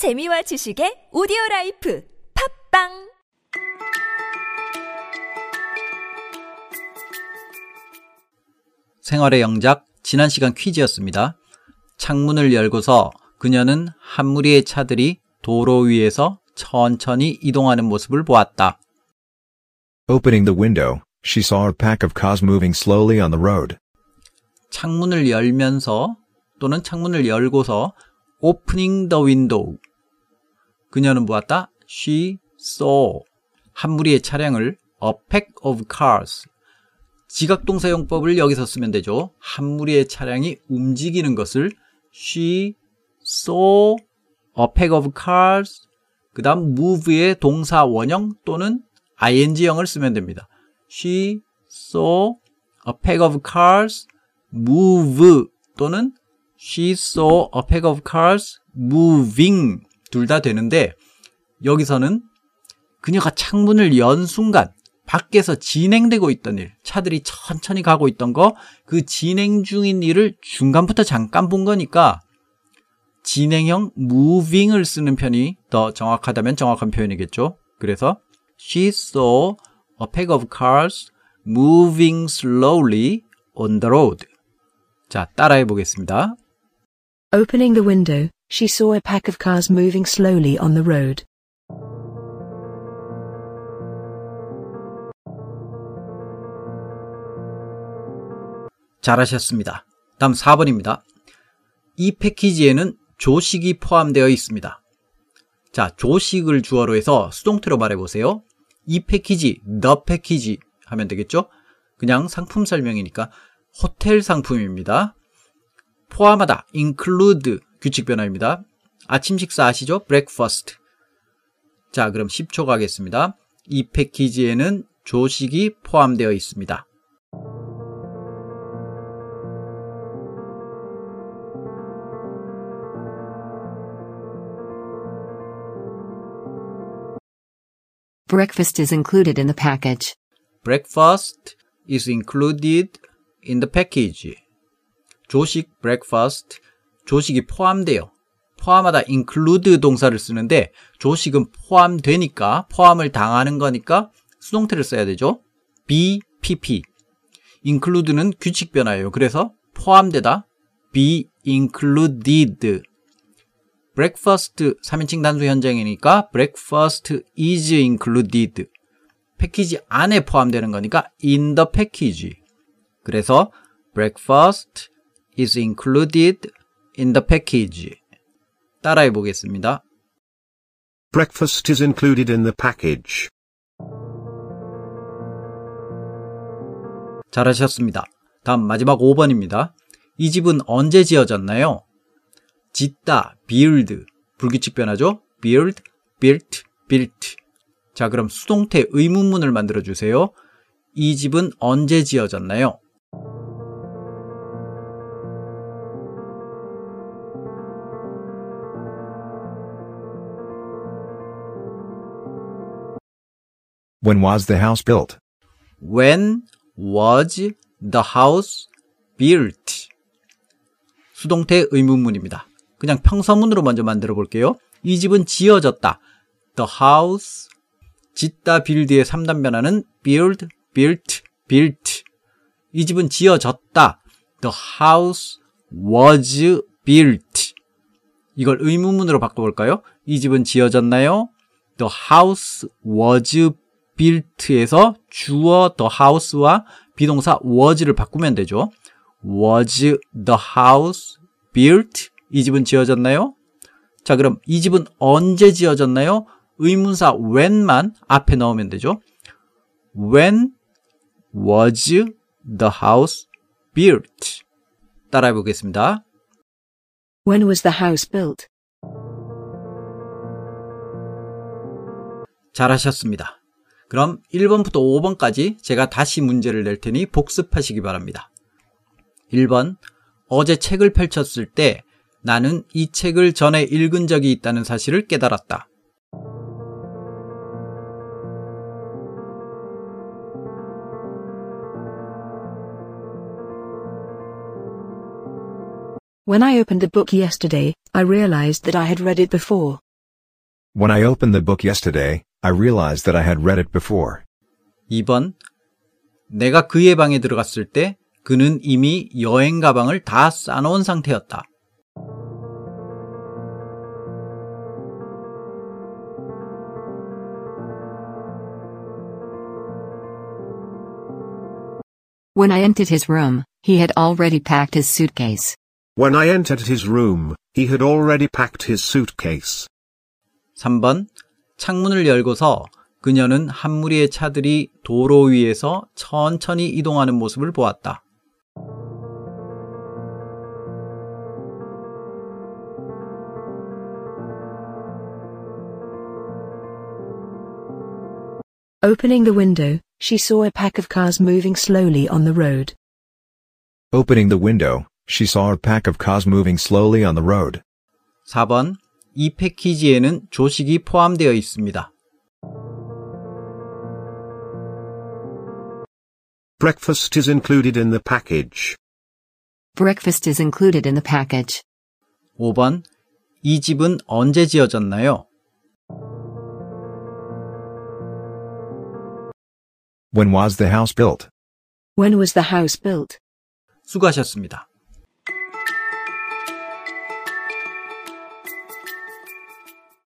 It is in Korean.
재미와 지식의 오디오 라이프 팟빵 생활의 영작 지난 시간 퀴즈였습니다. 창문을 열고서 그녀는 한 무리의 차들이 도로 위에서 천천히 이동하는 모습을 보았다. Opening the window, she saw a pack of cars moving slowly on the road. 창문을 열면서 또는 창문을 열고서 opening the window 그녀는 보았다. She saw 한 무리의 차량을 a pack of cars 지각동사용법을 여기서 쓰면 되죠. 한 무리의 차량이 움직이는 것을 she saw a pack of cars 그 다음 move의 동사 원형 또는 ing형을 쓰면 됩니다. She saw a pack of cars move 또는 she saw a pack of cars moving 둘 다 되는데 여기서는 그녀가 창문을 연 순간 밖에서 진행되고 있던 일, 차들이 천천히 가고 있던 거, 그 진행 중인 일을 중간부터 잠깐 본 거니까 진행형 moving을 쓰는 편이 더 정확하다면 정확한 표현이겠죠. 그래서 she saw a pack of cars moving slowly on the road. 자, 따라해 보겠습니다. Opening the window, she saw a pack of cars moving slowly on the road. 잘하셨습니다. 다음 4번입니다. 이 패키지에는 조식이 포함되어 있습니다. 자, 조식을 주어로 해서 수동태로 말해보세요. 이 패키지, the 패키지 하면 되겠죠? 그냥 상품 설명이니까 호텔 상품입니다. 포함하다, include 규칙 변화입니다. 아침 식사 아시죠? breakfast. 자, 그럼 10초 가겠습니다. 이 패키지에는 조식이 포함되어 있습니다. Breakfast is included in the package. breakfast is included in the package. 조식 breakfast 조식이 포함돼요. 포함하다 include 동사를 쓰는데 조식은 포함되니까 포함을 당하는 거니까 수동태를 써야 되죠. be pp include는 규칙 변화예요. 그래서 포함되다 be included breakfast 3인칭 단수 현장이니까 breakfast is included 패키지 안에 포함되는 거니까 in the package 그래서 breakfast is included in the package 따라해 보겠습니다. Breakfast is included in the package. 잘하셨습니다. 다음 마지막 5번입니다. 이 집은 언제 지어졌나요? 짓다, build, 불규칙 변화죠? build, built, built. 자, 그럼 수동태 의문문을 만들어 주세요. 이 집은 언제 지어졌나요? When was the house built? When was the house built? 수동태 의문문입니다. 그냥 평서문으로 먼저 만들어 볼게요. 이 집은 지어졌다. The house 짓다 build의 3단 변화는 build, built, built. 이 집은 지어졌다. The house was built. 이걸 의문문으로 바꿔볼까요? 이 집은 지어졌나요? The house was built에서 주어 the house와 비동사 was를 바꾸면 되죠. Was the house built? 이 집은 지어졌나요? 자, 그럼 이 집은 언제 지어졌나요? 의문사 when만 앞에 넣으면 되죠. When was the house built? 따라해 보겠습니다. When was the house built? 잘하셨습니다. 그럼 1번부터 5번까지 제가 다시 문제를 낼 테니 복습하시기 바랍니다. 1번. 어제 책을 펼쳤을 때 나는 이 책을 전에 읽은 적이 있다는 사실을 깨달았다. When I opened the book yesterday, I realized that I had read it before. When I opened the book yesterday, I realized that I had read it before. 2번. 내가 그의 방에 들어갔을 때 그는 이미 여행 가방을 다 싸놓은 상태였다. When I entered his room, he had already packed his suitcase. When I entered his room, he had already packed his suitcase. 3번. 창문을 열고서 그녀는 한 무리의 차들이 도로 위에서 천천히 이동하는 모습을 보았다. Opening the window, she saw a pack of cars moving slowly on the road. Opening the window, she saw a pack of cars moving slowly on the road. 4번. 이 패키지에는 조식이 포함되어 있습니다. Breakfast is included in the package. Breakfast is included in the package. 5번. 이 집은 언제 지어졌나요? When was the house built? When was the house built? 수고하셨습니다.